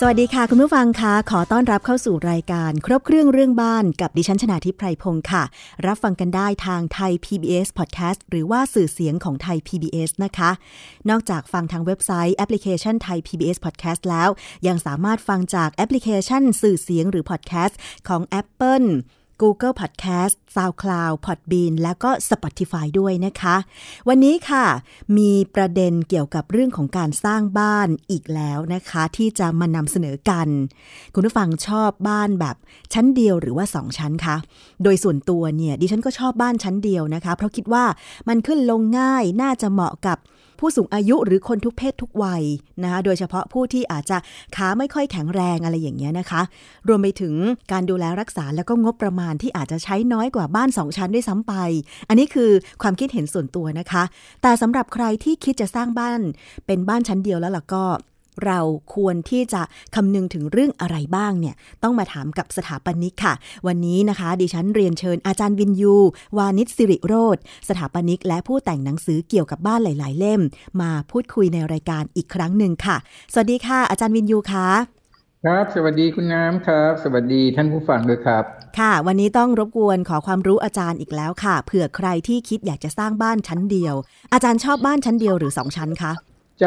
สวัสดีค่ะ คุณผู้ฟังคะขอต้อนรับเข้าสู่รายการครบเครื่องเรื่องบ้านกับดิฉันชนาทิพไพรพงศ์ค่ะ รับฟังกันได้ทางไทย PBS Podcast หรือว่าสื่อเสียงของไทย PBS นะคะ นอกจากฟังทางเว็บไซต์แอปพลิเคชันไทย PBS Podcast แล้ว ยังสามารถฟังจากแอปพลิเคชันสื่อเสียงหรือ Podcast ของ Apple Google Podcast SoundCloud Podbean แล้วก็ Spotify ด้วยนะคะ วันนี้ค่ะ มีประเด็นเกี่ยวกับเรื่องของการสร้างบ้านอีกแล้วนะคะ ที่จะมานำเสนอกัน คุณผู้ฟังชอบบ้านแบบชั้นเดียวหรือว่า 2 ชั้นคะ โดยส่วนตัวเนี่ยดิฉันก็ชอบบ้านชั้นเดียวนะคะ เพราะคิดว่ามันขึ้นลงง่ายน่าจะเหมาะกับ ผู้สูงอายุหรือคนทุกเพศทุกวัยนะคะโดยเฉพาะผู้ที่อาจจะขาไม่ค่อยแข็งแรงอะไรอย่างเงี้ยนะคะ รวมไปถึงการดูแลรักษาแล้วก็งบประมาณที่อาจจะใช้น้อยกว่าบ้านสองชั้นด้วยซ้ำไป อันนี้คือความคิดเห็นส่วนตัวนะคะ แต่สำหรับใครที่คิดจะสร้างบ้านเป็นบ้านชั้นเดียวแล้วล่ะก็ เราควรที่จะคำนึงถึงเรื่องอะไรบ้างเนี่ยต้องมาถามกับสถาปนิกค่ะ วันนี้นะคะ ดิฉันเรียนเชิญอาจารย์วินยู วานิชสิริโรธสถาปนิก และผู้แต่งหนังสือเกี่ยวกับบ้านหลาย ๆ เล่ม มาพูดคุยในรายการอีกครั้งหนึ่งค่ะ สวัสดีค่ะ อาจารย์วินยูคะครับ สวัสดีคุณน้ำครับ สวัสดีท่านผู้ฟังด้วยครับ ค่ะ วันนี้ต้องรบกวนขอความรู้อาจารย์อีกแล้วค่ะ เผื่อใครที่คิดอยากจะสร้างบ้านชั้นเดียว อาจารย์ชอบบ้านชั้นเดียวหรือสองชั้นคะ ใจ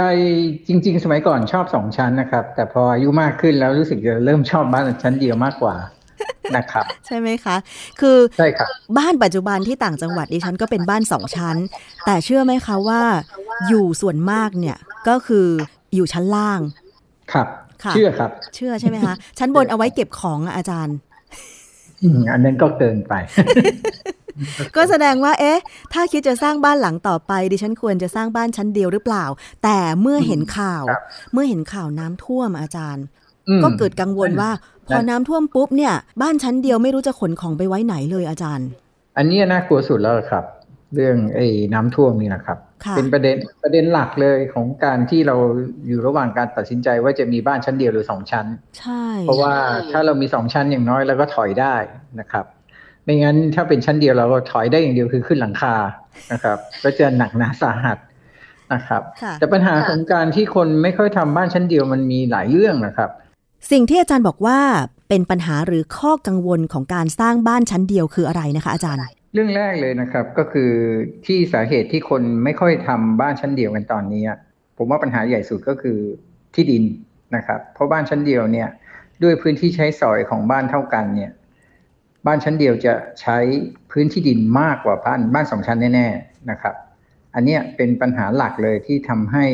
จริง ๆ สมัยก่อนชอบสองชั้นนะครับ แต่พออายุมากขึ้นแล้วรู้สึกจะเริ่มชอบบ้านชั้นเดียวมากกว่านะครับใช่ไหมคะ คือใช่ครับบ้านปัจจุบันที่ต่างจังหวัดดิฉันก็เป็นบ้านสองชั้น แต่เชื่อไหมคะว่าอยู่ส่วนมากเนี่ยก็คืออยู่ชั้นล่างครับเชื่อครับ เชื่อใช่ไหมคะชั้นบนเอาไว้เก็บของอาจารย์อันนั้นก็เกินไป ก็แสดงว่า เอ๊ะ ถ้าคิดจะสร้างบ้านหลังต่อไป ดิฉันควรจะสร้างบ้านชั้นเดียวหรือเปล่า แต่เมื่อเห็นข่าว เมื่อเห็นข่าวน้ำท่วมอาจารย์ ก็เกิดกังวลว่า พอน้ำท่วมปุ๊บเนี่ย บ้านชั้นเดียวไม่รู้จะขนของไปไว้ไหนเลยอาจารย์ อันนี้น่ากลัวสุดแล้วครับ เรื่องไอ้น้ำท่วมนี่นะครับ เป็นประเด็นประเด็นหลักเลยของการที่เราอยู่ระหว่างการตัดสินใจว่าจะมีบ้านชั้นเดียวหรือสองชั้น ใช่ เพราะว่าถ้าเรามีสองชั้นอย่างน้อยเราก็ถอยได้นะครับ ไม่งั้นถ้าเป็นชั้นเดียวเราก็ถอยได้อย่างเดียวคือขึ้นหลังคานะครับ ก็จะหนักหนาสาหัสนะครับ แต่ปัญหาของการที่คนไม่ค่อยทำบ้านชั้นเดียวมันมีหลายเรื่องนะครับ สิ่งที่อาจารย์บอกว่าเป็นปัญหาหรือข้อกังวลของการสร้างบ้านชั้นเดียวคืออะไรนะคะ อาจารย์ เรื่องแรกเลยนะครับ ก็คือที่สาเหตุที่คนไม่ค่อยทำบ้านชั้นเดียวกันตอนนี้ผมว่าปัญหาใหญ่สุดก็คือที่ดินนะครับ เพราะบ้านชั้นเดียวเนี่ยด้วยพื้นที่ใช้สอยของบ้านเท่ากันเนี่ย บ้านชั้นเดียวจะใช้พื้นที่ดินมากกว่าบ้านบ้านสองชั้นแน่ๆนะครับ อันนี้เป็นปัญหาหลักเลยที่ทำให้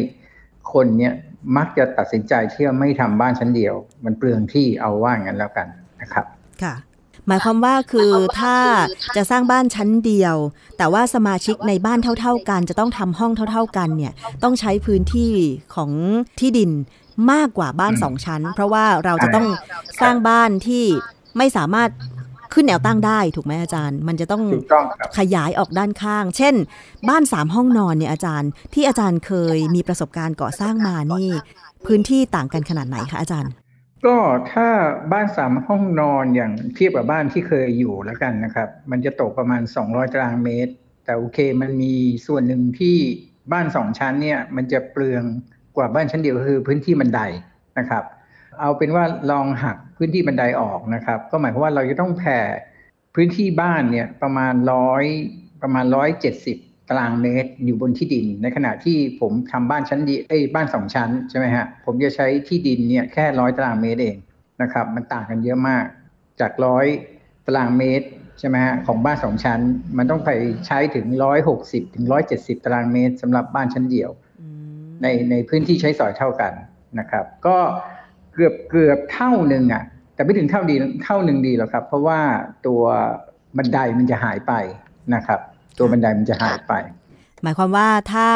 คนเนี่ยมักจะตัดสินใจที่จะไม่ทำบ้านชั้นเดียว มันเปลืองที่เอาว่างั้นแล้วกันนะครับค่ะหมายความว่าคือถ้าจะสร้างบ้านชั้นเดียว แต่ว่าสมาชิกในบ้านเท่า ๆ กัน จะต้องทำห้องเท่า ๆกันเนี่ยต้องใช้พื้นที่ของที่ดินมากกว่าบ้านสองชั้น เพราะว่าเราจะต้องสร้างบ้านที่ไม่สามารถ ขึ้นแนวตั้งได้ถูกไหมอาจารย์ มันจะต้องขยายออกด้านข้าง เช่น บ้านสามห้องนอนเนี่ยอาจารย์ ที่อาจารย์เคยมีประสบการณ์ก่อสร้างมานี่ พื้นที่ต่างกันขนาดไหนคะอาจารย์ ก็ถ้าบ้านสามห้องนอนอย่างเทียบกับบ้านที่เคยอยู่แล้วกันนะครับ มันจะตกประมาณ 200 ตารางเมตร แต่โอเคมันมีส่วนหนึ่งที่บ้านสองชั้นเนี่ยมันจะเปลืองกว่าบ้านชั้นเดียวคือพื้นที่บันไดนะครับ เอาเป็นว่าลองหักพื้นที่บันไดออกนะครับ ก็หมายความว่าเราจะต้องแผ่พื้นที่บ้านเนี่ยประมาณร้อยประมาณร้อยเจ็ดสิบตารางเมตรอยู่บนที่ดิน ในขณะที่ผมทำบ้านชั้นดีเอ้บ้านสองชั้นใช่ไหมฮะผมจะใช้ที่ดินเนี่ยแค่ร้อยตารางเมตรเองนะครับ มันต่างกันเยอะมาก จากร้อยตารางเมตรใช่ไหมฮะของบ้านสองชั้น มันต้องไปใช้ถึงร้อยหกสิบถึงร้อยเจ็ดสิบตารางเมตรสำหรับบ้านชั้นเดียว ในในพื้นที่ใช้สอยเท่ากันนะครับ ก็ เกือบเกือบเท่าหนึ่งอะ แต่ไม่ถึงเท่าดีเท่าหนึ่งดีหรอกครับ เพราะว่าตัวบันไดมันจะหายไปนะครับ ตัวบันไดมันจะหายไป หมายความว่าถ้า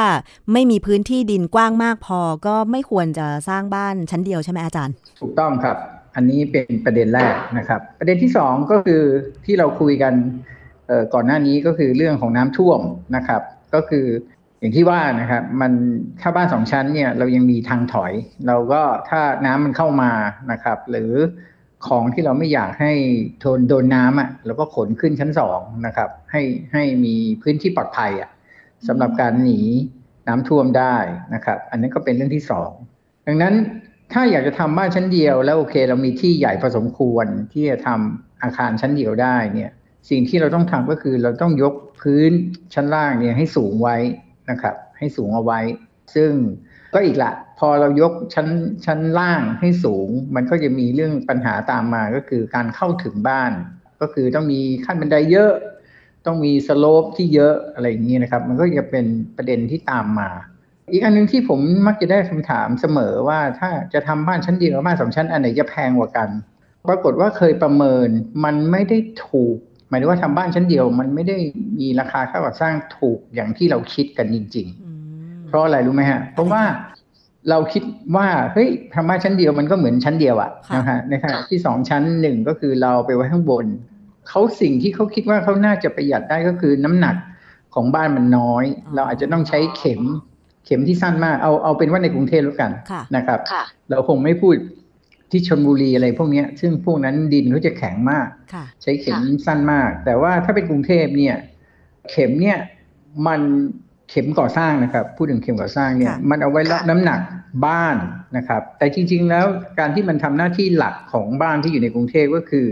ไม่มีพื้นที่ดินกว้างมากพอก็ไม่ควรจะสร้างบ้านชั้นเดียวใช่ไหมอาจารย์ ถูกต้องครับ อันนี้เป็นประเด็นแรกนะครับ ประเด็นที่สองก็คือที่เราคุยกันก่อนหน้านี้ก็คือเรื่องของน้ำท่วมนะครับ ก็คือ อย่างที่ว่านะครับ มันถ้าบ้านสองชั้นเนี่ยเรายังมีทางถอย เราก็ถ้าน้ำมันเข้ามานะครับ หรือของที่เราไม่อยากให้โดนโดนน้ำอะเราก็ขนขึ้นชั้นสองนะครับ ให้ให้มีพื้นที่ปลอดภัยอะสำหรับการหนีน้ำท่วมได้นะครับ อันนั้นก็เป็นเรื่องที่สองดังนั้นถ้าอยากจะทำบ้านชั้นเดียว แล้วโอเค เรามีที่ใหญ่พอสมควรที่จะทำอาคารชั้นเดียวได้เนี่ย สิ่งที่เราต้องทำก็คือเราต้องยกพื้นชั้นล่างเนี่ยให้สูงไว้ นะครับ ให้สูงเอาไว้ ซึ่งก็อีกละพอเรายกชั้นชั้นล่างให้สูง มันก็จะมีเรื่องปัญหาตามมาก็คือการเข้าถึงบ้าน ก็คือต้องมีขั้นบันไดเยอะ ต้องมีสโลปที่เยอะอะไรอย่างนี้นะครับ มันก็จะเป็นประเด็นที่ตามมา อีกอันนึงที่ผมมักจะได้คำถามเสมอว่าถ้าจะทำบ้านชั้นเดียวบ้านสองชั้นอันไหนจะแพงกว่ากัน ปรากฏว่าเคยประเมินมันไม่ได้ถูก หมายถึงว่าทำบ้านชั้นเดียว มันไม่ได้มีราคาค่าก่อสร้างถูกอย่างที่เราคิดกันจริง ๆ เพราะอะไรรู้ไหมฮะ เพราะว่าเราคิดว่าเฮ้ยทำบ้านชั้นเดียวมันก็เหมือนชั้นเดียวอะนะฮะในขณะที่สองชั้นหนึ่งก็คือเราไปไว้ข้างบนเขาสิ่งที่เขาคิดว่าเขาน่าจะประหยัดได้ก็คือน้ำหนักของบ้านมันน้อย เราอาจจะต้องใช้เข็มเข็มที่สั้นมากเอาเอาเป็นว่าในกรุงเทพแล้วกันนะครับ เราคงไม่พูด ที่ชนบุรีอะไรพวกนี้ซึ่งพวกนั้นดินเขาจะแข็งมาก ใช้เข็มสั้นมาก แต่ว่าถ้าเป็นกรุงเทพเนี่ย เข็มเนี่ยมันเข็มก่อสร้างนะครับ พูดถึงเข็มก่อสร้างเนี่ยมันเอาไว้รับน้ำหนักบ้านนะครับ แต่จริง ๆ แล้วการที่มันทำหน้าที่หลักของบ้านที่อยู่ในกรุงเทพก็คือ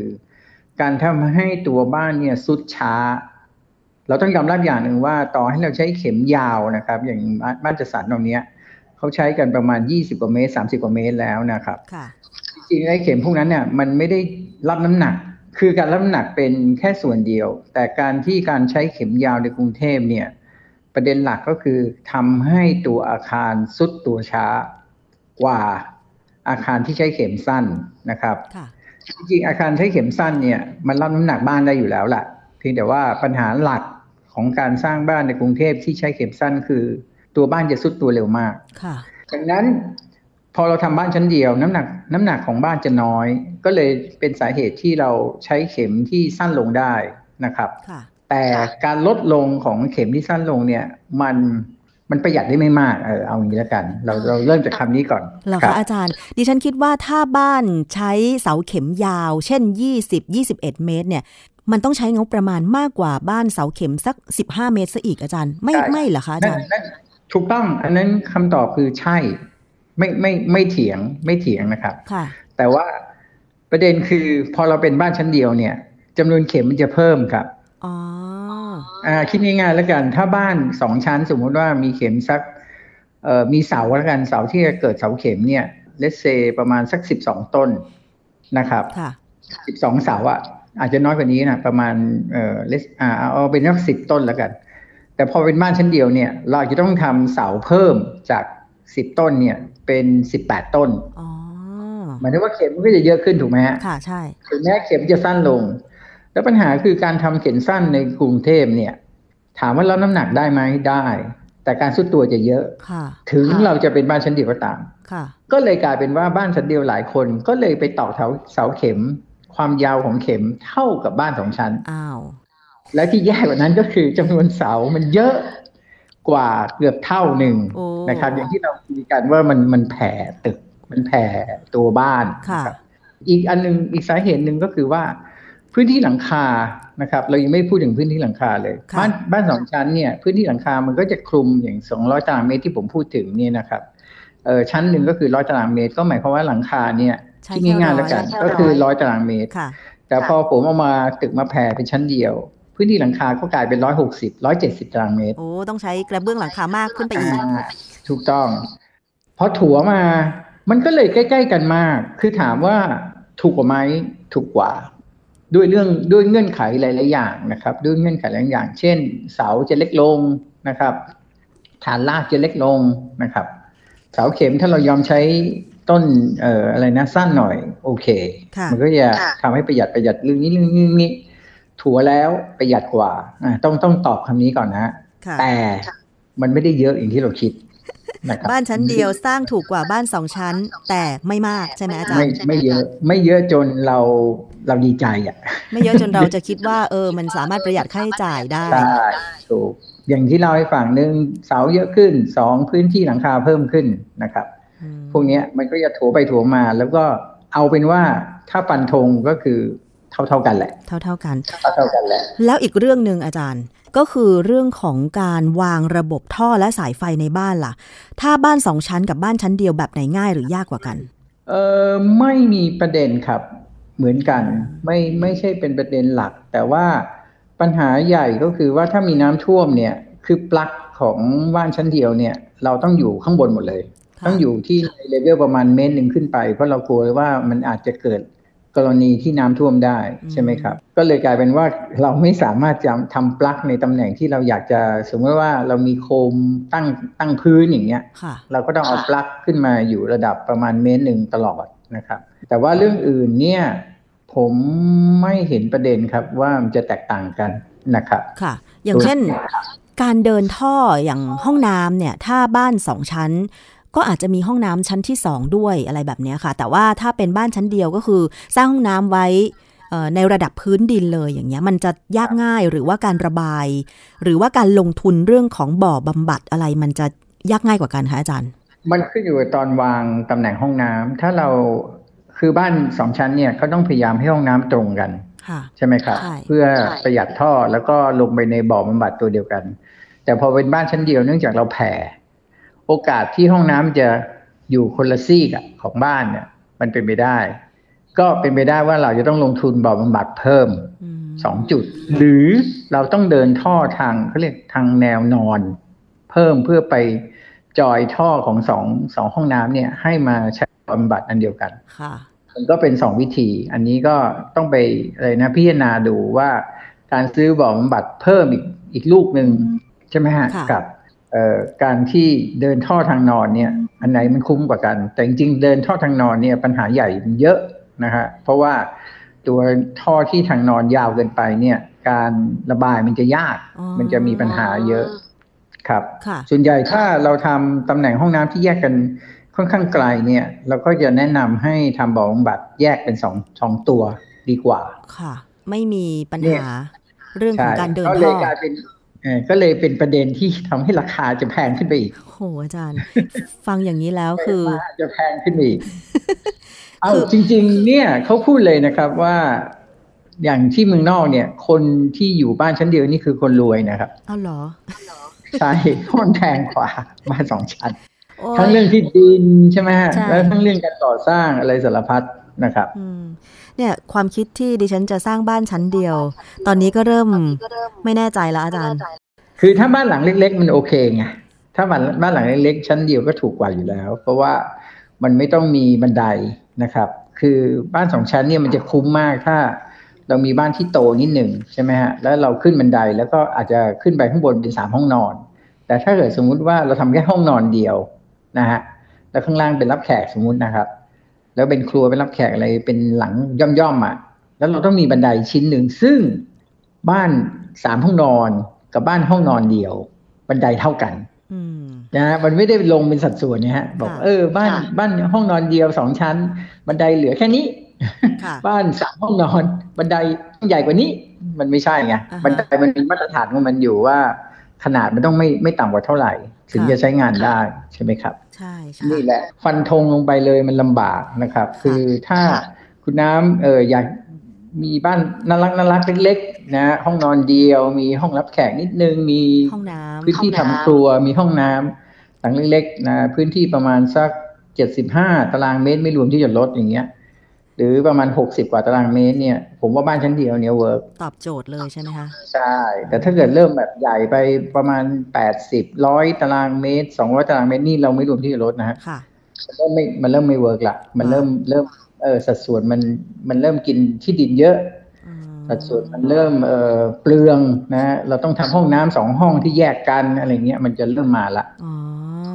การทำให้ตัวบ้านเนี่ยสุดช้า เราต้องยอมรับอย่างหนึ่งว่า ต่อให้เราใช้เข็มยาวนะครับ อย่างบ้านจัดสรรตรงนี้เขาใช้กันประมาณยี่สิบกว่าเมตรสามสิบกว่าเมตรแล้วนะครับ จริงๆไอ้เข็มพวกนั้นเนี่ยมันไม่ได้รับน้ำหนัก คือการรับน้ำหนักเป็นแค่ส่วนเดียว แต่การที่การใช้เข็มยาวในกรุงเทพเนี่ยประเด็นหลักก็คือทำให้ตัวอาคารสุดตัวช้ากว่าอาคารที่ใช้เข็มสั้นนะครับจริงๆอาคารใช้เข็มสั้นเนี่ยมันรับน้ำหนักบ้านได้อยู่แล้วแหละเพียงแต่ว่าปัญหาหลักของการสร้างบ้านในกรุงเทพที่ใช้เข็มสั้นคือ ตัวบ้านจะสุดตัวเร็วมากดังนั้น พอเราทำบ้านชั้นเดียว น้ำหนักน้ำหนักของบ้านจะน้อย ก็เลยเป็นสาเหตุที่เราใช้เข็มที่สั้นลงได้นะครับแต่การลดลงของเข็มที่สั้นลงเนี่ย มันมันประหยัดได้ไม่มากเออเอาอย่างนี้แล้วกัน เราเราเริ่มจากคำนี้ก่อนเหรอคะอาจารย์ ดิฉันคิดว่าถ้าบ้านใช้เสาเข็มยาว เช่น 20-21 เมตรเนี่ย มันต้องใช้งบประมาณมากกว่าบ้านเสาเข็มสัก 15 เมตรซะอีกอาจารย์ ไม่ไม่เหรอคะอาจารย์ ถูกต้อง อันนั้นคำตอบคือใช่ ไม่ไม่ไม่เถียงไม่เถียงนะครับค่ะแต่ว่าประเด็นคือพอเราเป็นบ้านชั้นเดียวเนี่ยจำนวนเข็มมันจะเพิ่มครับอ๋ออ่าคิดง่ายๆแล้วกัน ถ้าบ้านสองชั้นสมมติว่ามีเข็มสักเอ่อมีเสาแล้วกันเสาที่จะเกิดเสาเข็มเนี่ยเลสเซประมาณสักสิบสองต้นนะครับค่ะสิบสองเสาอะอาจจะน้อยกว่านี้นะประมาณเอ่อเลสอ่าเอาเป็นสักสิบต้นแล้วกัน แต่พอเป็นบ้านชั้นเดียวเนี่ย เราจะต้องทำเสาเพิ่มจากสิบต้นเนี่ย เป็นสิบแปดต้นหมายถึงว่าเข็มมันก็จะเยอะขึ้นถูกไหมฮะค่ะใช่ถึงแม้เข็มจะสั้นลง แล้วปัญหาคือการทำเข็มสั้นในกรุงเทพเนี่ย ถามว่าเราน้ำหนักได้ไหมได้ แต่การสุดตัวจะเยอะถึงเราจะเป็นบ้านชั้นเดียวก็ตามก็เลยกลายเป็นว่าบ้านชั้นเดียวหลายคน ก็เลยไปต่อเสาเสาเข็ม ความยาวของเข็มเท่ากับบ้านสองชั้นอ้าวและที่แย่กว่านั้นก็คือจำนวนเสามันเยอะ กว่าเกือบเท่าหนึ่งนะครับ อย่างที่เราคุยกันว่ามันมันแผ่ตึกมันแผ่ตัวบ้านครับอีกอันนึงอีกสาเหตุหนึ่งก็คือว่า พื้นที่หลังคานะครับ เรายังไม่พูดถึงพื้นที่หลังคาเลย บ้านบ้านสองชั้นเนี่ยพื้นที่หลังคามันก็จะคลุมอย่างสองร้อยตารางเมตรที่ผมพูดถึงเนี่ยนะครับเออชั้นหนึ่งก็คือร้อยตารางเมตร ก็หมายความว่าหลังคาเนี่ยที่ง่ายๆแล้วกันก็คือร้อยตารางเมตรแต่พอผมเอามาตึกมาแผ่เป็นชั้นเดียว พื้นที่หลังคาก็กลายเป็นร้อยหกสิบร้อยเจ็ดสิบตารางเมตร โอ้ต้องใช้กระเบื้องหลังคามากขึ้นไปอีกถูกต้องพอถัวมา มันก็เลยใกล้ ๆ กันมาก คือถามว่าถูกกว่าไหมถูกกว่า ด้วยเรื่องด้วยเงื่อนไขหลายๆอย่างนะครับ ด้วยเงื่อนไขหลายอย่าง เช่น เสาจะเล็กลงนะครับ ฐานรากจะเล็กลงนะครับ เสาเข็มถ้าเรายอมใช้ต้นเอ่ออะไรนะสั้นหน่อย โอเค มันก็จะทำให้ประหยัดประหยัดเรื่องนี้เรื่องนี้ ถัวแล้วประหยัดกว่าต้องต้องตอบคำนี้ก่อนนะแต่มันไม่ได้เยอะอย่างที่เราคิดบ้านชั้นเดียวสร้างถูกกว่าบ้านสองชั้น แต่ไม่มากใช่ไหมอาจารย์ไม่ไม่เยอะ ไม่เยอะจนเราเราดีใจอะ ไม่เยอะจนเราจะคิดว่า เออ มันสามารถประหยัดค่าใช้จ่ายได้ถูกอย่างที่เราให้ฟังหนึ่งเสาเยอะขึ้นสองพื้นที่หลังคาเพิ่มขึ้นนะครับ พวกนี้มันก็จะถัวไปถัวมา แล้วก็เอาเป็นว่าถ้าปันธงก็คือเท่าเท่ากันแหละ เท่าเท่ากัน เท่าเท่ากันแหละ แล้วอีกเรื่องหนึ่งอาจารย์ก็คือเรื่องของการวางระบบท่อและสายไฟในบ้านล่ะ ถ้าบ้านสองชั้นกับบ้านชั้นเดียวแบบไหนง่ายหรือยากกว่ากัน เออไม่มีประเด็นครับ เหมือนกัน ไม่ไม่ใช่เป็นประเด็นหลัก แต่ว่าปัญหาใหญ่ก็คือว่าถ้ามีน้ำท่วมเนี่ย คือปลั๊กของบ้านชั้นเดียวเนี่ย เราต้องอยู่ข้างบนหมดเลยค่ะต้องอยู่ที่เลเวลประมาณเมตรหนึ่งขึ้นไป เพราะเรากลัวว่ามันอาจจะเกิด กรณีที่น้ำท่วมได้ใช่ไหมครับ ก็เลยกลายเป็นว่าเราไม่สามารถจะทำปลั๊กในตำแหน่งที่เราอยากจะสมมติว่าเรามีโคมตั้งตั้งพื้นอย่างเงี้ยค่ะเราก็ต้องเอาปลั๊กขึ้นมาอยู่ระดับประมาณเมตรหนึ่งตลอดนะครับ แต่ว่าเรื่องอื่นเนี่ยผมไม่เห็นประเด็นครับว่ามันจะแตกต่างกันนะครับค่ะ อย่างเช่น การเดินท่ออย่างห้องน้ำเนี่ย ถ้าบ้านสองชั้น ก็อาจจะมีห้องน้ำชั้นที่สองด้วยอะไรแบบเนี้ยค่ะ แต่ว่าถ้าเป็นบ้านชั้นเดียวก็คือ สร้างห้องน้ำไว้เอ่อในระดับพื้นดินเลยอย่างเงี้ยมันจะยากง่ายหรือว่าการระบาย หรือว่าการลงทุนเรื่องของบ่อบำบัดอะไรมันจะยากง่ายกว่ากันคะอาจารย์ มันขึ้นอยู่กับตอนวางตำแหน่งห้องน้ำถ้าเราคือบ้านสองชั้นเนี่ยเขาต้องพยายามให้ห้องน้ำตรงกันค่ะใช่ไหมครับใช่เพื่อประหยัดท่อแล้วก็ลงไปในบ่อบำบัดตัวเดียวกัน แต่พอเป็นบ้านชั้นเดียวเนื่องจากเราแผ่ โอกาสที่ห้องน้ำจะอยู่คนละซีกอะของบ้านเนี่ย มันเป็นไปได้ ก็เป็นไปได้ว่าเราจะต้องลงทุนบ่อบำบัดเพิ่มอืมสองจุด หรือเราต้องเดินท่อทางเขาเรียกทางแนวนอน เพิ่มเพื่อไปจอยท่อของสองสองห้องน้ำเนี่ย ให้มาใช้บำบัดอันเดียวกันค่ะมันก็เป็นสองวิธี อันนี้ก็ต้องไปอะไรนะพิจารณาดูว่าการซื้อบ่อบำบัดเพิ่มอีกอีกลูกหนึ่งใช่ไหมฮะค่ะกับเอ่อ การที่เดินท่อทางนอนเนี่ย อันไหนมันคุ้มกว่ากัน แต่จริงๆเดินท่อทางนอนเนี่ยปัญหาใหญ่มันเยอะนะฮะเพราะว่าตัวท่อที่ทางนอนยาวเกินไปเนี่ย การระบายมันจะยากอ๋อมันจะมีปัญหาเยอะครับค่ะส่วนใหญ่ถ้าเราทำตำแหน่งห้องน้ำที่แยกกันค่อนข้างไกลเนี่ย เราก็จะแนะนำให้ทำบ่อบำบัดแยกเป็นสองสองตัวดีกว่า ค่ะ ไม่มีปัญเนี่ยหาเรื่องของการเดินก็เลท่ยอกลายเป็นเออ ก็เลยเป็นประเด็นที่ทำให้ราคาจะแพงขึ้นไปอีกโหอาจารย์ ฟังอย่างนี้แล้วคือจะแพงขึ้นไปอีก เอาคือจริง ๆ เนี่ยเขาพูดเลยนะครับว่าอย่างที่เมืองนอกเนี่ย คนที่อยู่บ้านชั้นเดียวนี่คือคนรวยนะครับเอาเหรอใช่เพราะมันแพงกว่าบ้านสองชั้นโอ้ทั้งยเรื่องที่ดินใช่ไหมฮะใช่แล้วทั้งเรื่องการก่อสร้างอะไรสารพัดนะครับอืมเนี่ยความคิดที่ดิฉันจะสร้างบ้านชั้นเดียว ตอนนี้ก็เริ่มไม่แน่ใจแล้วอาจารย์ คือถ้าบ้านหลังเล็ก ๆ มันโอเคไงถ้าบ้านบ้านหลังเล็กๆ ชั้นเดียวก็ถูกกว่าอยู่แล้ว เพราะว่ามันไม่ต้องมีบันไดนะครับ คือบ้านสองชั้นเนี่ยมันจะคุ้มมากถ้าเรามีบ้านที่โตนิดหนึ่งใช่ไหมฮะแล้วเราขึ้นบันไดแล้วก็อาจจะขึ้นไปข้างบนเป็นสามห้องนอน แต่ถ้าเกิดสมมุติว่าเราทำแค่ห้องนอนเดียวนะฮะแล้วข้างล่างเป็นรับแขกสมมุตินะครับ แล้วเป็นครัวเป็นรับแขกอะไรเป็นหลังย่อมๆอะแล้วเราต้องมีบันไดชิ้นหนึ่งซึ่งบ้านสามห้องนอน กับบ้านห้องนอนเดียว บันไดเท่ากันอืมนะฮะมันไม่ได้ลงเป็นสัดส่วนเนี่ยฮะ บอกค่ะเออบ้านค่ะบ้านห้องนอนเดียวสองชั้น บันไดเหลือแค่นี้ค่ะบ้านสามห้องนอน บันไดใหญ่กว่านี้ มันไม่ใช่ไงอ่าฮะบันไดมันมีมาตรฐานของมันอยู่ว่าขนาดมันต้องไม่ไม่ต่ำกว่าเท่าไหร่ ถึงค่ะจะใช้งานได้ใช่ไหมครับ ใช่ใช่นี่แหละ ฟันธงลงไปเลยมันลำบากนะครับ คือถ้าค่ะคุณน้ำเอออยาก มีบ้านน่ารักน่ารักเล็กๆนะห้องนอนเดียว มีห้องรับแขกนิดนึง มีห้องน้ำพื้นที่ห้องน้ำทำครัว มีห้องน้ำหลังเล็กๆนะพื้นที่ประมาณสักเจ็ดสิบห้าตารางเมตรไม่รวมที่จอดรถอย่างเงี้ย หรือประมาณหกสิบกว่าตารางเมตรเนี่ย ผมว่าบ้านชั้นเดียวเนี่ยเวิร์กตอบโจทย์เลยใช่ไหมคะ ใช่ แต่ถ้าเกิดเริ่มแบบใหญ่ไปประมาณแปดสิบร้อยตารางเมตรสองร้อยตารางเมตรนี่เราไม่รวมที่จอดรถนะฮะค่ะมันเริ่มไม่มันเริ่มไม่เวิร์กละมันเริ่มเริ่ม เออสัดส่วนมันมันเริ่มกินที่ดินเยอะอืมสัดส่วนมันเริ่มเอ่อเปลืองนะเราต้องทำห้องน้ำสองห้องที่แยกกันอะไรเงี้ยมันจะเริ่มมาละอ๋อ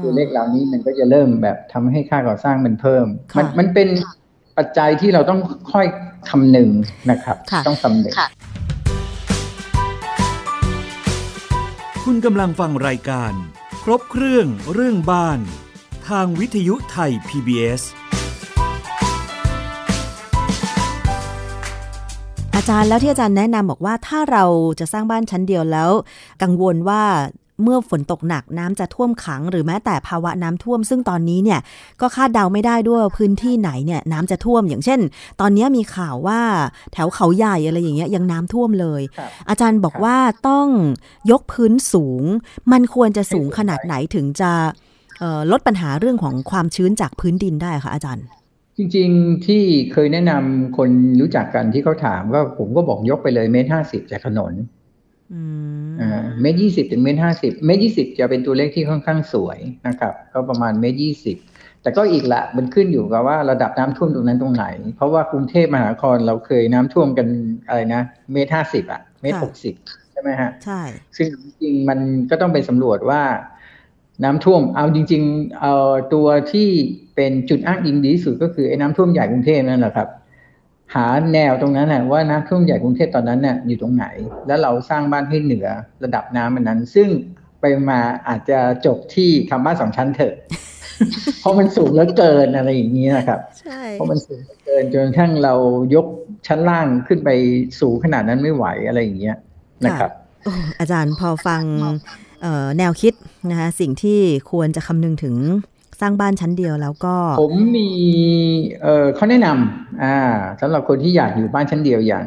ตัวเลขเหล่านี้มันก็จะเริ่มแบบทำให้ค่าก่อสร้างมันเพิ่มค่ะมันมันเป็นปัจจัยที่เราต้องค่อยคำนึงนะครับค่ะต้องคำนึงค่ะคุณกำลังฟังรายการ ครบเครื่องเรื่องบ้าน ทางวิทยุไทย PBS อาจารย์แล้วที่อาจารย์แนะนำบอกว่าถ้าเราจะสร้างบ้านชั้นเดียวแล้ว กังวลว่าเมื่อฝนตกหนักน้ำจะท่วมขัง หรือแม้แต่ภาวะน้ำท่วม ซึ่งตอนนี้เนี่ยก็คาดเดาไม่ได้ด้วยพื้นที่ไหนเนี่ยน้ำจะท่วมอย่างเช่น ตอนนี้มีข่าวว่าแถวเขาใหญ่อะไรอย่างเงี้ยยังน้ำท่วมเลยครับอาจารย์บอกว่าต้องยกพื้นสูง มันควรจะสูงขนาดไหนถึงจะเอ่อลดปัญหาเรื่องของความชื้นจากพื้นดินได้คะอาจารย์ จริงๆที่เคยแนะนำคนรู้จักกันที่เขาถามก็ผมก็บอกยกไปเลยเมตรห้าสิบจากถนนอืมอ่าเมตรยี่สิบถึงเมตรห้าสิบเมตรยี่สิบจะเป็นตัวเลขที่ค่อนข้างสวยนะครับ ก็ประมาณเมตรยี่สิบแต่ก็อีกละมันขึ้นอยู่กับว่าระดับน้ำท่วมตรงนั้นตรงไหน เพราะว่ากรุงเทพมหานครเราเคยน้ำท่วมกันอะไรนะ เมตรห้าสิบอะเมตรหกสิบใช่ไหมฮะใช่ซึ่งจริงๆมันก็ต้องไปสำรวจว่าน้ำท่วมเอาจริง ๆ เอาตัวที่ เป็นจุดอ้างอิงดีที่สุดก็คือไอ้น้ำท่วมใหญ่กรุงเทพนั่นแหละครับ หาแนวตรงนั้นนะว่าน้ำท่วมใหญ่กรุงเทพตอนนั้นน่ะอยู่ตรงไหน แล้วเราสร้างบ้านให้เหนือระดับน้ำมันนั้น ซึ่งไปมาอาจจะจบที่ทำบ้านสองชั้นเถอะ เพราะมันสูงเหลือเกินอะไรอย่างนี้นะครับใช่เพราะมันสูงเหลือเกินจนกระทั่งเรายกชั้นล่างขึ้นไปสูงขนาดนั้นไม่ไหวอะไรอย่างเงี้ยนะครับโอ้อาจารย์พอฟังเอ่อแนวคิดนะคะสิ่งที่ควรจะคำนึงถึง สร้างบ้านชั้นเดียวแล้วก็ ผมมีเอ่อเขาแนะนำอ่าสำหรับคนที่อยากอยู่บ้านชั้นเดียวอย่าง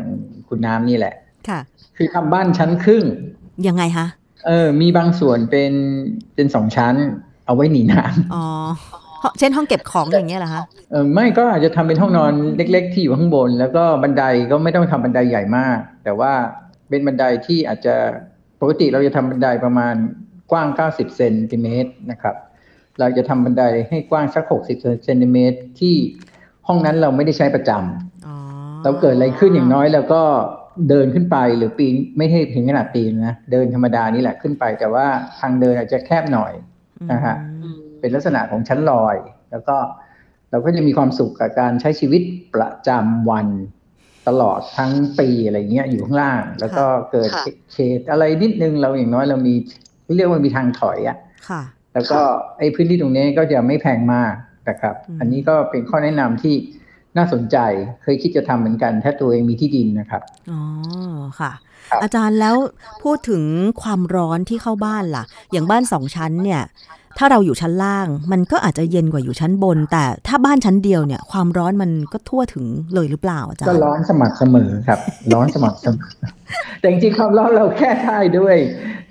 คุณน้ำนี่แหละ ค่ะ คือทำบ้านชั้นครึ่ง ยังไงคะเออ มีบางส่วนเป็นเป็นสองชั้น เอาไว้หนีน้อ๋อเช่นห้องเก็บของอย่างเงี้ยเหรอคะำเออไม่ก็อาจจะทำเป็นห้องนอนเล็ก ๆ ที่อยู่ข้างบน แล้วก็บันไดก็ไม่ต้องทำบันไดใหญ่มาก แต่ว่าเป็นบันไดที่อาจจะปกติเราจะทำบันไดประมาณกว้าง 90 เซนติเมตรนะครับ เราจะทำบันไดให้กว้างสัก60เซนติเมตรที่ห้องนั้นเราไม่ได้ใช้ประจำอ๋อเราเกิดอะไรขึ้นอย่างน้อยเราก็เดินขึ้นไปหรือปีนไม่ให้ถึงขนาดปีนนะเดินธรรมดานี่แหละขึ้นไป แต่ว่าทางเดินอาจจะแคบหน่อยนะฮะอืมเป็นลักษณะของชั้นลอย แล้วก็เราก็จะมีความสุขกับการใช้ชีวิตประจำวันตลอดทั้งปีอะไรเงี้ยอยู่ข้างล่าง แล้วก็เกิดค่ะเขตอะไรนิดนึงเราอย่างน้อยเรามีเรียกว่ามีทางถอยอะค่ะ แล้วก็ไอ้พื้นที่ตรงนี้ก็จะไม่แพงมากนะครับอืมอันนี้ก็เป็นข้อแนะนำที่น่าสนใจเคยคิดจะทำเหมือนกัน ถ้าตัวเองมีที่ดินนะครับอ๋อค่ะครับอาจารย์แล้วพูดถึงความร้อนที่เข้าบ้านล่ะ อย่างบ้านสองชั้นเนี่ย ถ้าเราอยู่ชั้นล่าง มันก็อาจจะเย็นกว่าอยู่ชั้นบน แต่ถ้าบ้านชั้นเดียวเนี่ย ความร้อนมันก็ทั่วถึงเลยหรือเปล่าอาจารก็ย์ร้อนสม่ำเสมอครับ ร้อนสม่ำเสมอแต่จริงๆความร้อนเราแค่ได้ด้วย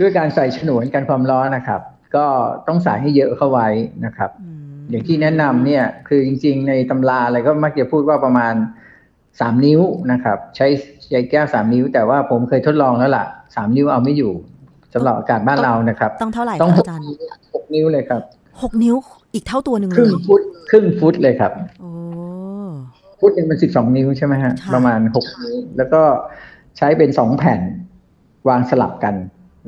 ด้วยการใส่ฉนวนกันความร้อนนะครับ ก็ต้องใส่ให้เยอะเข้าไว้นะครับอืมอย่างที่แนะนำเนี่ยคือจริง ๆ ในตำราอะไรก็มักจะพูดว่าประมาณสามนิ้วนะครับ ใช้ใช้แก้วสามนิ้ว แต่ว่าผมเคยทดลองแล้วล่ะสามนิ้วเอาไม่อยู่สำหรับอากาศบ้านเรานะครับ ต้องเท่าไหร่ต้องคะหกอาจารย์นิ้วหกนิ้วเลยครับหกนิ้วอีกเท่าตัวหนึ่งคเลรึ่งยฟุตครึ่งฟุตเลยครับโอ้ฟุตหนึ่งมันสิบสองนิ้วใช่ไหมฮะค่ะประมาณหกนิ้วแล้วก็ใช้เป็นสองแผ่นวางสลับกัน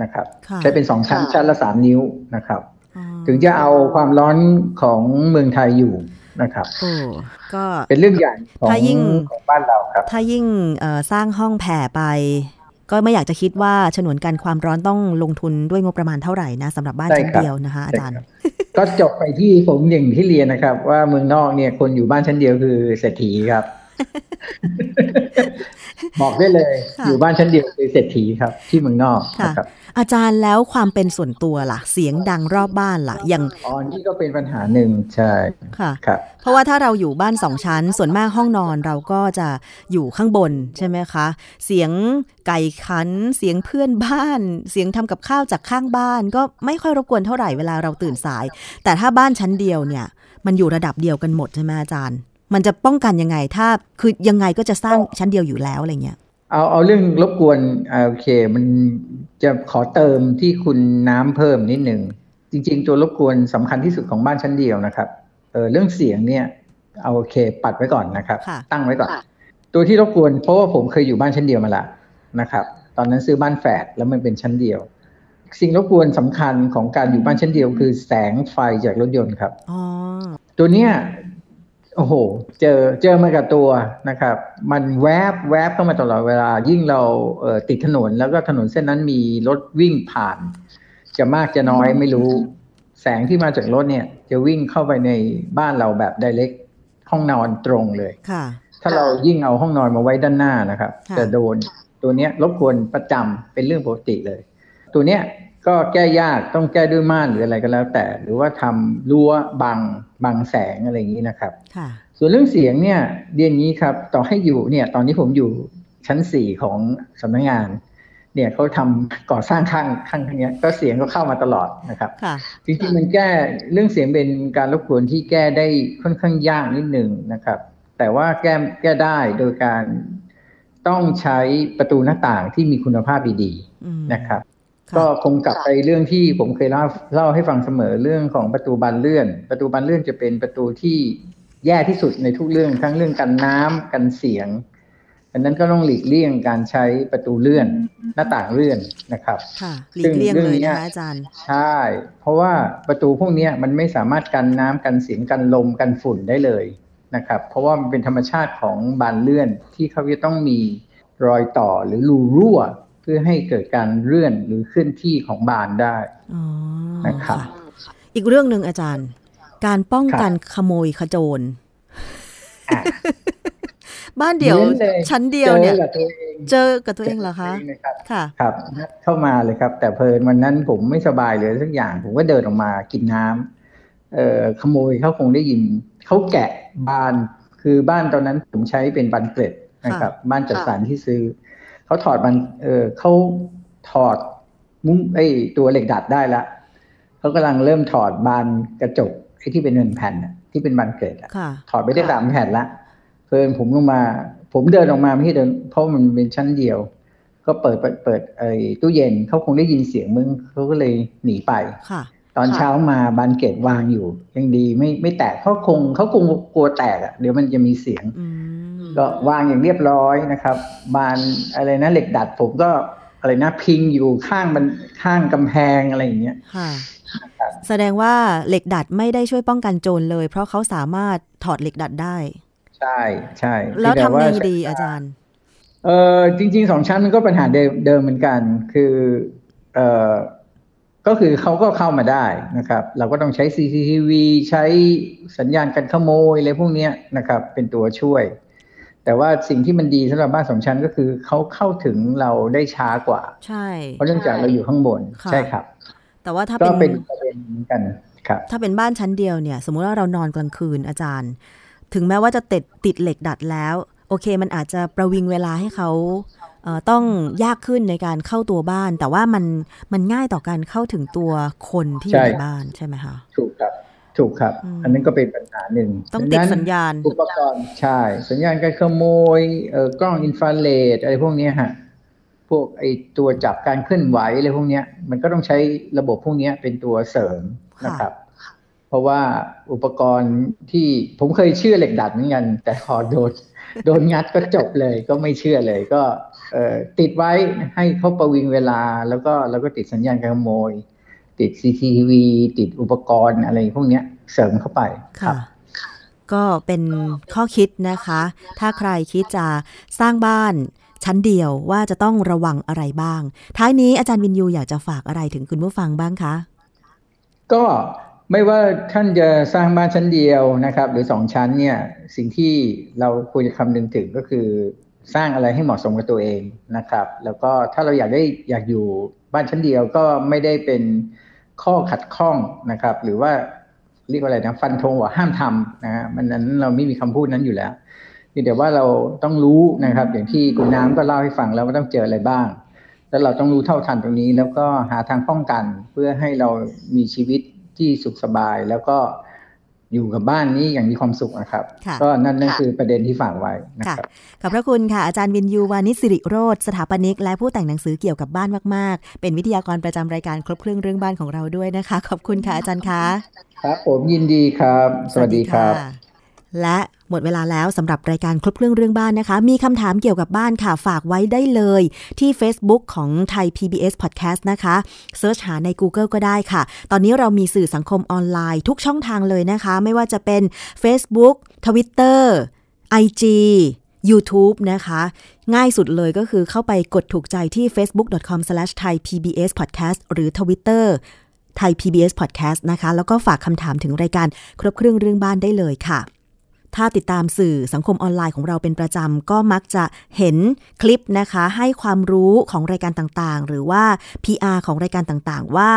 นะครับค่ะใช้เป็นสองชั้นค่ะชั้นละสามนิ้วนะครับอ๋อถึงจะเอาความร้อนของเมืองไทยอยู่นะครับโอ้ก็เป็นเรื่องใหญ่ของถ้ายิ่งของบ้านเราครับ ถ้ายิ่งเอ่อสร้างห้องแผ่ไป ก็ไม่อยากจะคิดว่าฉนวนกันความร้อนต้องลงทุนด้วยงบประมาณเท่าไหร่นะสำหรับบ้านใช่ชั้นครับเดียวนะคะอาจารย์ ก็จบไปที่ผมอย่างที่เรียนนะครับ ว่าเมืองนอกเนี่ยคนอยู่บ้านชั้นเดียวคือเศรษฐีครับบอกได้เลยค่ะอยู่บ้านชั้นเดียวคือเศรษฐีครับ ที่เมืองนอกค่ะนะครับ อาจารย์แล้วความเป็นส่วนตัวล่ะ เสียงดังรอบบ้านล่ะ อย่างอ๋อนี่ก็เป็นปัญหาหนึ่งใช่ค่ะครับเพราะว่าถ้าเราอยู่บ้านสองชั้น ส่วนมากห้องนอนเราก็จะอยู่ข้างบนใช่ไหมคะ เสียงไก่ขัน เสียงเพื่อนบ้าน เสียงทำกับข้าวจากข้างบ้าน ก็ไม่ค่อยรบกวนเท่าไหร่เวลาเราตื่นสาย แต่ถ้าบ้านชั้นเดียวเนี่ย มันอยู่ระดับเดียวกันหมดใช่ไหมอาจารย์ มันจะป้องกันยังไงถ้าคือยังไงก็จะสร้างชั้นเดียวอยู่แล้วอะไรเงี้ย เอาเอาเรื่องรบกวนอ่าโอเค มันจะขอเติมที่คุณน้ำเพิ่มนิดหนึ่ง จริง ๆ ตัวรบกวนสำคัญที่สุดของบ้านชั้นเดียวนะครับเออเรื่องเสียงเนี่ย เอาโอเค ปัดไว้ก่อนนะครับค่ะตั้งไว้ก่อนค่ะตัวที่รบกวนเพราะว่าผมเคยอยู่บ้านชั้นเดียวมาละนะครับ ตอนนั้นซื้อบ้านแฝดแล้วมันเป็นชั้นเดียว สิ่งรบกวนสำคัญของการอยู่บ้านชั้นเดียว คือแสงไฟจากรถยนต์ครับอ๋อตัวเนี้ย โอ้โห เจอเจอมากับตัวนะครับ มันแวบแวบเข้ามาตลอดเวลา ยิ่งเราเอ่อติดถนนแล้วก็ถนนเส้นนั้นมีรถวิ่งผ่าน จะมากจะน้อยไม่รู้ แสงที่มาจากรถเนี่ย จะวิ่งเข้าไปในบ้านเราแบบไดเ c กห้องนอนตรงเลยค่ะ ถ้าเรายิ่งเอาห้องนอนมาไว้ด้านหน้านะครับค่ะจะโดนตัวเนี้ยรบกวนประจำเป็นเรื่องปกติเลย ตัวเนี้ย ก็แก้ยากต้องแก้ด้วยม่านหรืออะไรก็แล้วแต่ หรือว่าทำรั้วบังบังแสงอะไรอย่างนี้นะครับค่ะส่วนเรื่องเสียงเนี่ยเรียนงี้ครับต่อให้อยู่เนี่ยตอนนี้ผมอยู่ชั้นสี่ของสำนักงาน เนี่ยเขาทำก่อสร้างข้างข้างเนี้ยก็เสียงก็เข้ามาตลอดนะครับค่ะจริงๆมันแก้เรื่องเสียงเป็นการรบกวนที่แก้ได้ค่อนข้างยากนิดหนึ่งนะครับ แต่ว่าแก้แก้ได้โดยการต้องใช้ประตูหน้าต่างที่มีคุณภาพดีอืมๆนะครับค่ะ ก็คงกลับไปเรื่องที่ผมเคยเล่าเล่าให้ฟังเสมอเรื่องของประตูบานเลื่อน ประตูบานเลื่อนจะเป็นประตูที่แย่ที่สุดในทุกเรื่องทั้งเรื่องกันน้ำกันเสียงดังนั้นก็ต้องหลีกเลี่ยงการใช้ประตูเลื่อนหน้าต่างเลื่อนนะครับค่ะหลีกเลี่ยงซึ่งเลยเรื่องเนี้นะยคะอาจารย์ ใช่ เพราะว่าประตูพวกเนี้ยมันไม่สามารถกันน้ำกันเสียงกันลมกันฝุ่นได้เลยนะครับ เพราะว่ามันเป็นธรรมชาติของบานเลื่อนที่เขาจะต้องมีรอยต่อหรือรูรั่วเพื่อให้เกิดการเลื่อนหรือเคลื่อนที่ของบานได้อ๋อนะครับอีกเรื่องหนึ่งอาจารย์ การป้องกันขโมยขโจรอะบ้านเดี่ยวหมือนลชั้นเดียวเนี่ยจอกับตัวเองเจอกับตัวเองเหรอคะจกับตัวงนะครับค่ะครับ เข้ามาเลยครับ แต่เพลินวันนั้นผมไม่สบายเลยสักอย่าง ผมก็เดินออกมากินน้ำเอ่อขโมยเขาคงได้ยินเขาแกะบานคือบ้านตอนนั้นผมใช้เป็นบานเกล็ดนะครับ บ้านจัดสรรที่ซื้อ เขาถอดบานเออเขาถอดมุ้งไอ้ตัวเหล็กดัดได้ละเขากำลังเริ่มถอดบานกระจกไอ้ที่เป็นเงินแผ่นน่ะที่เป็นบานเกล็ดอะค่ะถอดไปได้สามแผ่นละเพิ่นผมลงมา ผมเดินออกมาไม่ใช่เดิน เพราะมันเป็นชั้นเดียว ก็เปิดเปิดเปิดไอ้ตู้เย็นเขาคงได้ยินเสียงมึงเขาก็เลยหนีไปค่ะ ตอนเช้ามาบานเกตวางอยู่ ยังดีไม่ไม่แตกเขาคงเขาคงกลัวแตกอะเดี๋ยวมันจะมีเสียงอืม ก็วางอย่างเรียบร้อยนะครับ บานอะไรนะเหล็กดัดผมก็อะไรนะพิงอยู่ข้างมันข้างกำแพงอะไรอย่างเงี้ยค่ะ แสดงว่าเหล็กดัดไม่ได้ช่วยป้องกันโจรเลย เพราะเขาสามารถถอดเหล็กดัดได้ ใช่ใช่แล้วต่ทำไงาดีอาจารย์เออจริงๆสองชั้นมันก็ปัญหาเดิมเดิมเหมือนกัน คือเออก็คือเขาก็เข้ามาได้นะครับ เราก็ต้องใช้ CCTV ใช้สัญญาณการขโมยอะไรพวกเนี้ยนะครับ เป็นตัวช่วย แต่ว่าสิ่งที่มันดีสำหรับบ้านสองชั้นก็คือเขาเข้าถึงเราได้ช้ากว่า ใช่ เพราะเนื่องจากเราอยู่ข้างบนค่ะใช่ครับ แต่ว่าถ้าก็เป็นเป็นประเด็นเหมือนกันครับ ถ้าเป็นบ้านชั้นเดียวเนี่ย สมมุติว่าเรานอนกลางคืนอาจารย์ ถึงแม้ว่าจะติดติดเหล็กดัดแล้ว โอเค มันอาจจะประวิงเวลาให้เขาเอ่อต้องยากขึ้นในการเข้าตัวบ้าน แต่ว่ามันมันง่ายต่อการเข้าถึงตัวคนที่อยู่ใช่ในบ้านใช่ไหมคะถูกครับ ถูกครับอืมอันนั้นก็เป็นปัญหาหนึ่งต้องติดดันั้นสัญญาณ อุปกรณ์ใช่ สัญญาณการขโมยเอ่อกล้องอินฟราเรดอะไรพวกเนี้ยฮะพวกไอตัวจับการเคลื่อนไหวอะไรพวกเนี้ยมันก็ต้องใช้ระบบพวกเนี้ยเป็นตัวเสริมนะครับ เพราะว่าอุปกรณ์ที่ผมเคยเชื่อเหล็กดัดเหมือนกัน แต่พอโดนโดนงัดก็จบเลย ก็ไม่เชื่อเลยก็เอ่อติดไว้ให้เขาประวิงเวลา แล้วก็แล้วก็ติดสัญญาณการขโมย ติด CCTV ติดอุปกรณ์อะไรพวกเนี้ยเสริมเข้าไปครัค่ะบก็เป็นข้อคิดนะคะ ถ้าใครคิดจะสร้างบ้านชั้นเดียวว่าจะต้องระวังอะไรบ้าง ท้ายนี้อาจารย์วินยูอยากจะฝากอะไรถึงคุณผู้ฟังบ้างคะ ก็ไม่ว่าท่านจะสร้างบ้านชั้นเดียวนะครับ หรือสองชั้นเนี่ย สิ่งที่เราควรจะคำนึงถึงก็คือสร้างอะไรให้เหมาะสมกับตัวเองนะครับ แล้วก็ถ้าเราอยากได้อยากอยู่บ้านชั้นเดียวก็ไม่ได้เป็น ข้อขัดข้องนะครับ หรือว่าเรียกว่าอะไรนะฟันธงว่าห้ามทำนะฮะมันนั้นเราไม่มีคำพูดนั้นอยู่แล้วเพียงแต่ว่าเราต้องรู้นะครับ อย่างที่คุณน้ำก็เล่าให้ฟังแล้วว่าต้องเจออะไรบ้าง แล้วเราต้องรู้เท่าทันตรงนี้ แล้วก็หาทางป้องกันเพื่อให้เรามีชีวิตที่สุขสบาย แล้วก็ อยู่กับบ้านนี้อย่างมีความสุขนะครับค่ะก็นั่นนั่นคือประเด็นที่ฝากไว้นะครับขอบพระคุณค่ะ อาจารย์วินยูวานิชสิริโรธสถาปนิก และผู้แต่งหนังสือเกี่ยวกับบ้านมาก ๆ เป็นวิทยากรประจำรายการครบเครื่องเรื่องบ้านของเราด้วยนะคะ ขอบคุณค่ะอาจารย์คะครับผมยินดีครับ สวัสดีครับะและ หมดเวลาแล้วสำหรับรายการครบเครื่องเรื่องบ้านนะคะ มีคำถามเกี่ยวกับบ้านค่ะ ฝากไว้ได้เลยที่ Facebook ของไทย PBS Podcast นะคะเซิร์ชหาใน Google ก็ได้ค่ะ ตอนนี้เรามีสื่อสังคมออนไลน์ทุกช่องทางเลยนะคะ ไม่ว่าจะเป็น Facebook Twitter IG YouTube นะคะ ง่ายสุดเลยก็คือเข้าไปกดถูกใจที่ facebook.com/thaipbspodcast หรือ Twitter ไทย PBS Podcast นะคะ แล้วก็ฝากคำถามถึงรายการครบเครื่องเรื่องบ้านได้เลยค่ะ ถ้าติดตามสื่อสังคมออนไลน์ของเราเป็นประจำ ก็มักจะเห็นคลิปนะคะ ให้ความรู้ของรายการต่างๆ หรือว่า PR ของรายการต่างๆ ว่า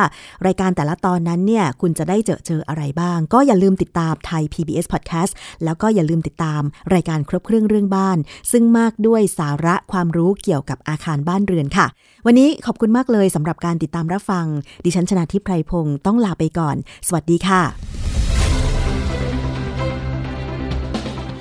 รายการแต่ละตอนนั้นเนี่ยคุณจะได้เจอเจออะไรบ้าง ก็อย่าลืมติดตามไทย PBS Podcast แล้วก็อย่าลืมติดตามรายการครบเครื่องเรื่องบ้าน ซึ่งมากด้วยสาระความรู้เกี่ยวกับอาคารบ้านเรือนค่ะ วันนี้ขอบคุณมากเลยสำหรับการติดตามรับฟัง ดิฉันชนะทิพไพรพงศ์ต้องลาไปก่อน สวัสดีค่ะ